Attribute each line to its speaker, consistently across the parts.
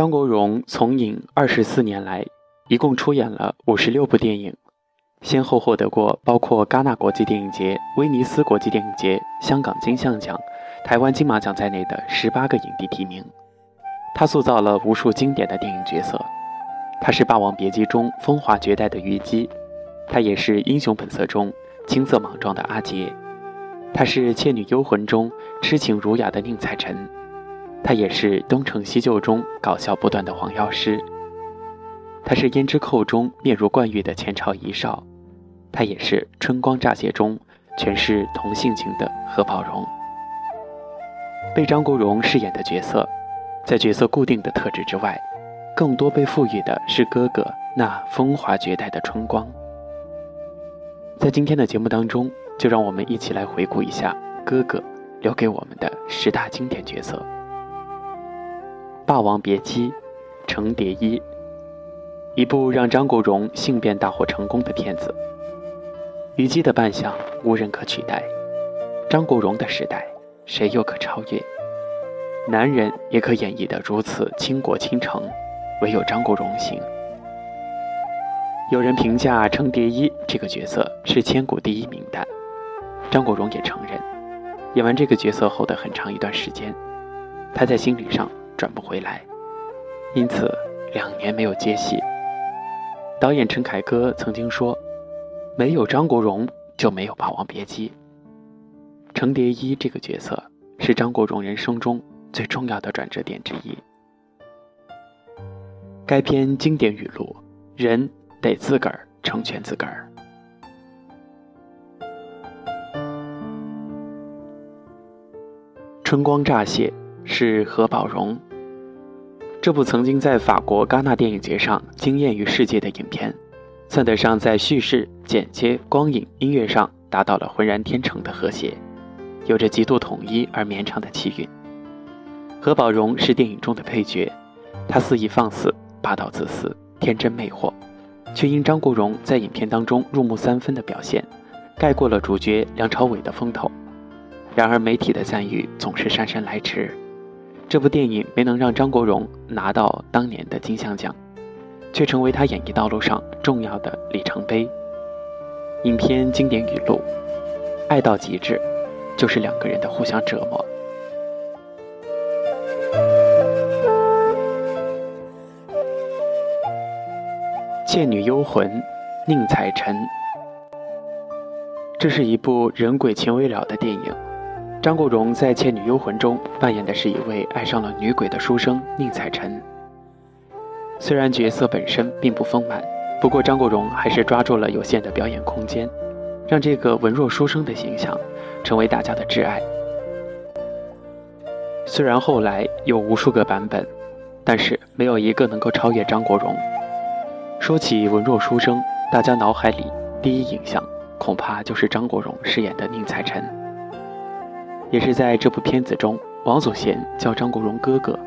Speaker 1: 张国荣从影二十四年来，一共出演了五十六部电影，先后获得过包括戛纳国际电影节、威尼斯国际电影节、香港金像奖、台湾金马奖在内的十八个影帝提名。他塑造了无数经典的电影角色，他是《霸王别姬》中风华绝代的虞姬，他也是《英雄本色》中青涩莽撞的阿杰，他是《倩女幽魂》中痴情儒雅的宁采臣，他也是《东成西就》中搞笑不断的黄药师，他是《胭脂扣》中面如冠玉的前朝遗少，他也是《春光乍泄》中诠释同性情的何宝荣。被张国荣饰演的角色。在角色固定的特质之外，更多被赋予的是哥哥那风华绝代的春光。在今天的节目当中，就让我们一起来回顾一下哥哥留给我们的十大经典角色：《霸王别姬》《程蝶衣》，一部让张国荣性变大获成功的片子。虞姬的扮相无人可取代，张国荣的时代，谁又可超越？男人也可演绎得如此倾国倾城，唯有张国荣行。有人评价程蝶衣这个角色是千古第一名旦，张国荣也承认，演完这个角色后的很长一段时间，他在心理上转不回来，因此两年没有接戏。导演陈凯歌曾经说：“没有张国荣就没有《霸王别姬》。”程蝶衣这个角色是张国荣人生中。最重要的转折点之一。该片经典语录：“人得自个儿成全自个儿。”春光乍泄是何宝荣。这部曾经在法国戛纳电影节上惊艳于世界的影片，算得上在叙事、剪接、光影、音乐上达到了浑然天成的和谐，有着极度统一而绵长的气韵。何宝荣是电影中的配角，他肆意放肆、霸道自私、天真魅惑，却因张国荣在影片当中入木三分的表现，盖过了主角梁朝伟的风头。然而媒体的赞誉总是姗姗来迟，这部电影没能让张国荣拿到当年的金像奖，却成为他演艺道路上重要的里程碑。影片经典语录：“爱到极致，就是两个人的互相折磨。”《倩女幽魂》，宁采臣。这是一部人鬼情未了的电影。张国荣在《倩女幽魂》中扮演的是一位爱上了女鬼的书生宁采臣。虽然角色本身并不丰满，不过张国荣还是抓住了有限的表演空间，让这个文弱书生的形象成为大家的挚爱。虽然后来有无数个版本，但是没有一个能够超越张国荣。说起文弱书生，大家脑海里第一印象恐怕就是张国荣饰演的宁采臣。也是在这部片子中，王祖贤叫张国荣哥哥，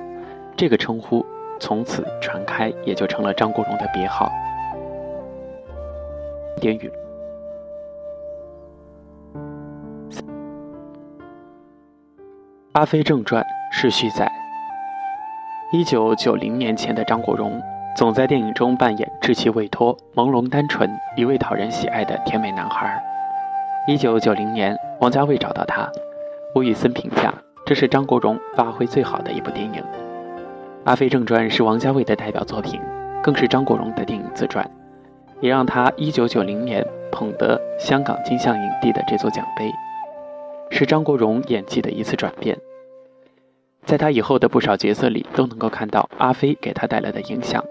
Speaker 1: 这个称呼从此传开，也就成了张国荣的别号。点语，《阿飞正传》是续载。一九九零年前的张国荣。总在电影中扮演稚气未脱、朦胧单纯、一味讨人喜爱的甜美男孩。一九九零年，王家卫找到他，吴宇森评价这是张国荣发挥最好的一部电影。《阿飞正传》是王家卫的代表作品，更是张国荣的电影自传，也让他一九九零年捧得香港金像影帝的这座奖杯，是张国荣演技的一次转变。在他以后的不少角色里，都能够看到阿飞给他带来的影响。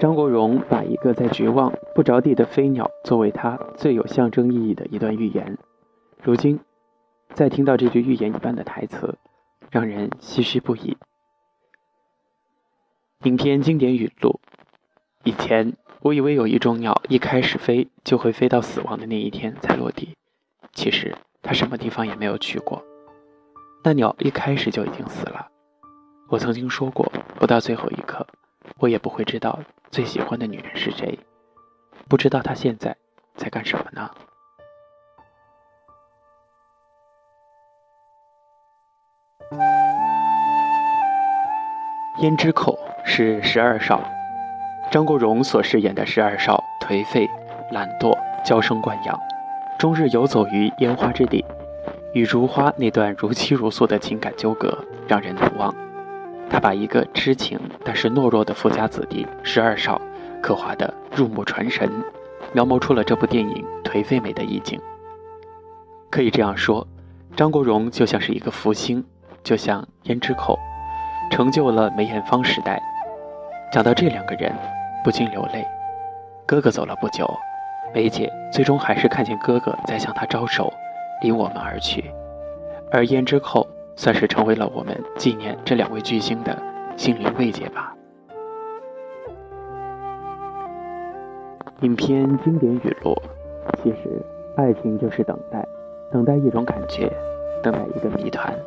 Speaker 1: 张国荣把一个在绝望不着地的飞鸟作为他最有象征意义的一段预言。如今，再听到这句预言一般的台词，让人唏嘘不已。影片经典语录：以前我以为有一种鸟一开始飞就会飞到死亡的那一天才落地，其实它什么地方也没有去过。那鸟一开始就已经死了。我曾经说过，不到最后一刻，我也不会知道。最喜欢的女人是谁？不知道她现在在干什么呢？胭脂扣是十二少，张国荣所饰演的十二少颓废、懒惰、娇生惯养，终日游走于烟花之地，与如花那段如泣如诉的情感纠葛让人难忘。他把一个痴情但是懦弱的富家子弟十二少刻画得入木传神，描摹出了这部电影颓废美的意境。可以这样说，张国荣就像是一个福星，就像胭脂扣，成就了梅艳芳时代。讲到这两个人，不禁流泪。哥哥走了不久，梅姐最终还是看见哥哥在向她招手，离我们而去。而胭脂扣算是成为了我们纪念这两位巨星的心灵慰藉吧。影片经典语录：其实，爱情就是等待。等待一种感觉，等待一个谜团，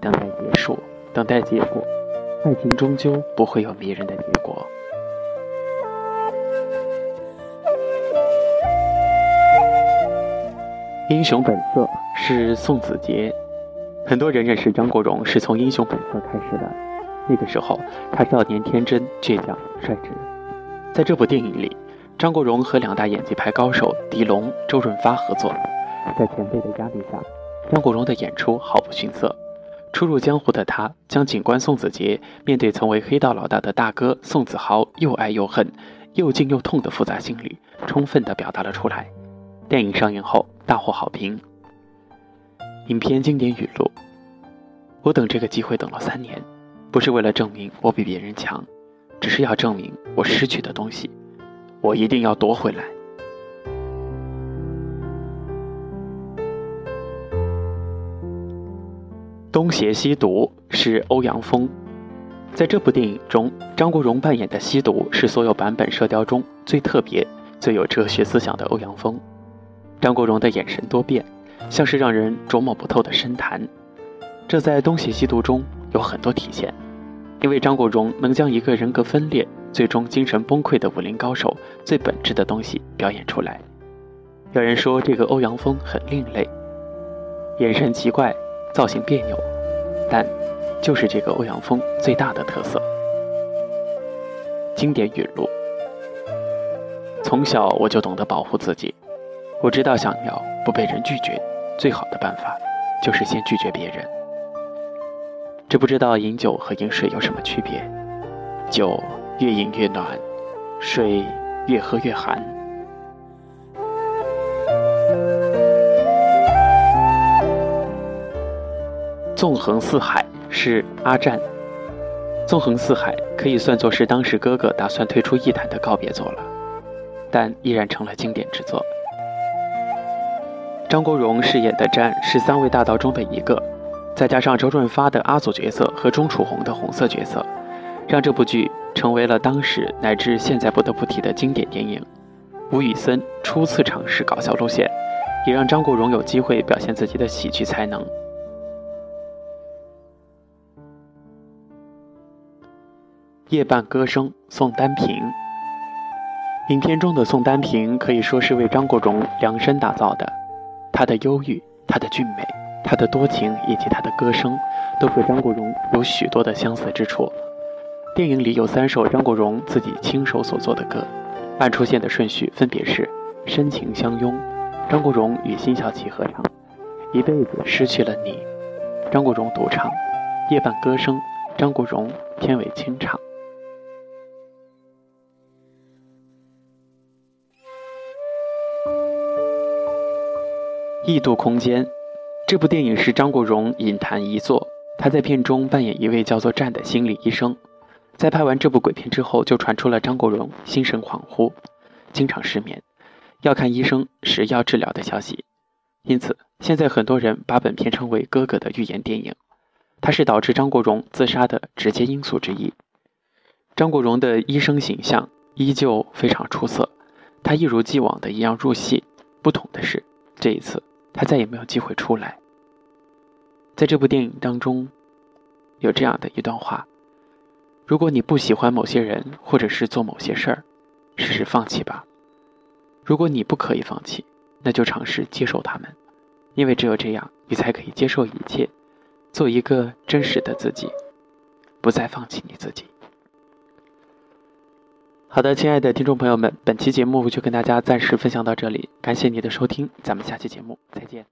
Speaker 1: 等待结束，等待结果。爱情终究不会有迷人的结果。英雄本色是宋子杰，很多人认识张国荣是从英雄本色开始的。那个时候，他少年天真、倔强、率直。在这部电影里，张国荣和两大演技派高手狄龙、周润发合作。在前辈的压力下，张国荣的演出毫不逊色。初入江湖的他，将警官宋子杰面对曾为黑道老大的大哥宋子豪又爱又恨、又敬又痛的复杂心理，充分地表达了出来。电影上映后大获好评。影片经典语录：我等这个机会等了三年，不是为了证明我比别人强，只是要证明我失去的东西，我一定要夺回来。东邪西毒是欧阳锋，在这部电影中，张国荣扮演的西毒是所有版本射雕中最特别、最有哲学思想的欧阳锋。张国荣的眼神多变，像是让人琢磨不透的深潭。这在东邪西毒中有很多体现，因为张国荣能将一个人格分裂、最终精神崩溃的武林高手最本质的东西表演出来。有人说这个欧阳锋很另类，眼神奇怪。造型别扭，但就是这个欧阳锋最大的特色。经典语录：从小我就懂得保护自己，我知道想要不被人拒绝，最好的办法就是先拒绝别人。这不知道饮酒和饮水有什么区别？酒越饮越暖，水越喝越寒。纵横四海是阿战，纵横四海可以算作是当时哥哥打算退出艺坛的告别作了，但依然成了经典之作。张国荣饰演的詹是三位大盗中的一个，再加上周润发的阿祖角色和钟楚红的红色角色，让这部剧成为了当时乃至现在不得不提的经典电影。吴宇森初次尝试搞笑路线，也让张国荣有机会表现自己的喜剧才能。夜半歌声，宋丹萍。影片中的宋丹萍可以说是为张国荣量身打造的。她的忧郁，她的俊美，她的多情，以及她的歌声，都和张国荣有许多的相似之处。电影里有三首张国荣自己亲手所作的歌，按出现的顺序分别是《深情相拥》，张国荣与辛晓琪合唱；《一辈子失去了你》，张国荣独唱；《夜半歌声》，张国荣片尾清唱。异度空间，这部电影是张国荣影坛遗作。他在片中扮演一位叫做战的心理医生。在拍完这部鬼片之后，就传出了张国荣心神恍惚、经常失眠、要看医生食药治疗的消息。因此，现在很多人把本片称为“哥哥的预言电影”。它是导致张国荣自杀的直接因素之一。张国荣的医生形象依旧非常出色，他一如既往的一样入戏。不同的是，这一次。他再也没有机会出来。在这部电影当中，有这样的一段话：如果你不喜欢某些人，或者是做某些事儿，试试放弃吧。如果你不可以放弃，那就尝试接受他们，因为只有这样，你才可以接受一切，做一个真实的自己，不再放弃你自己。好的，亲爱的听众朋友们，本期节目就跟大家暂时分享到这里，感谢你的收听，咱们下期节目再见。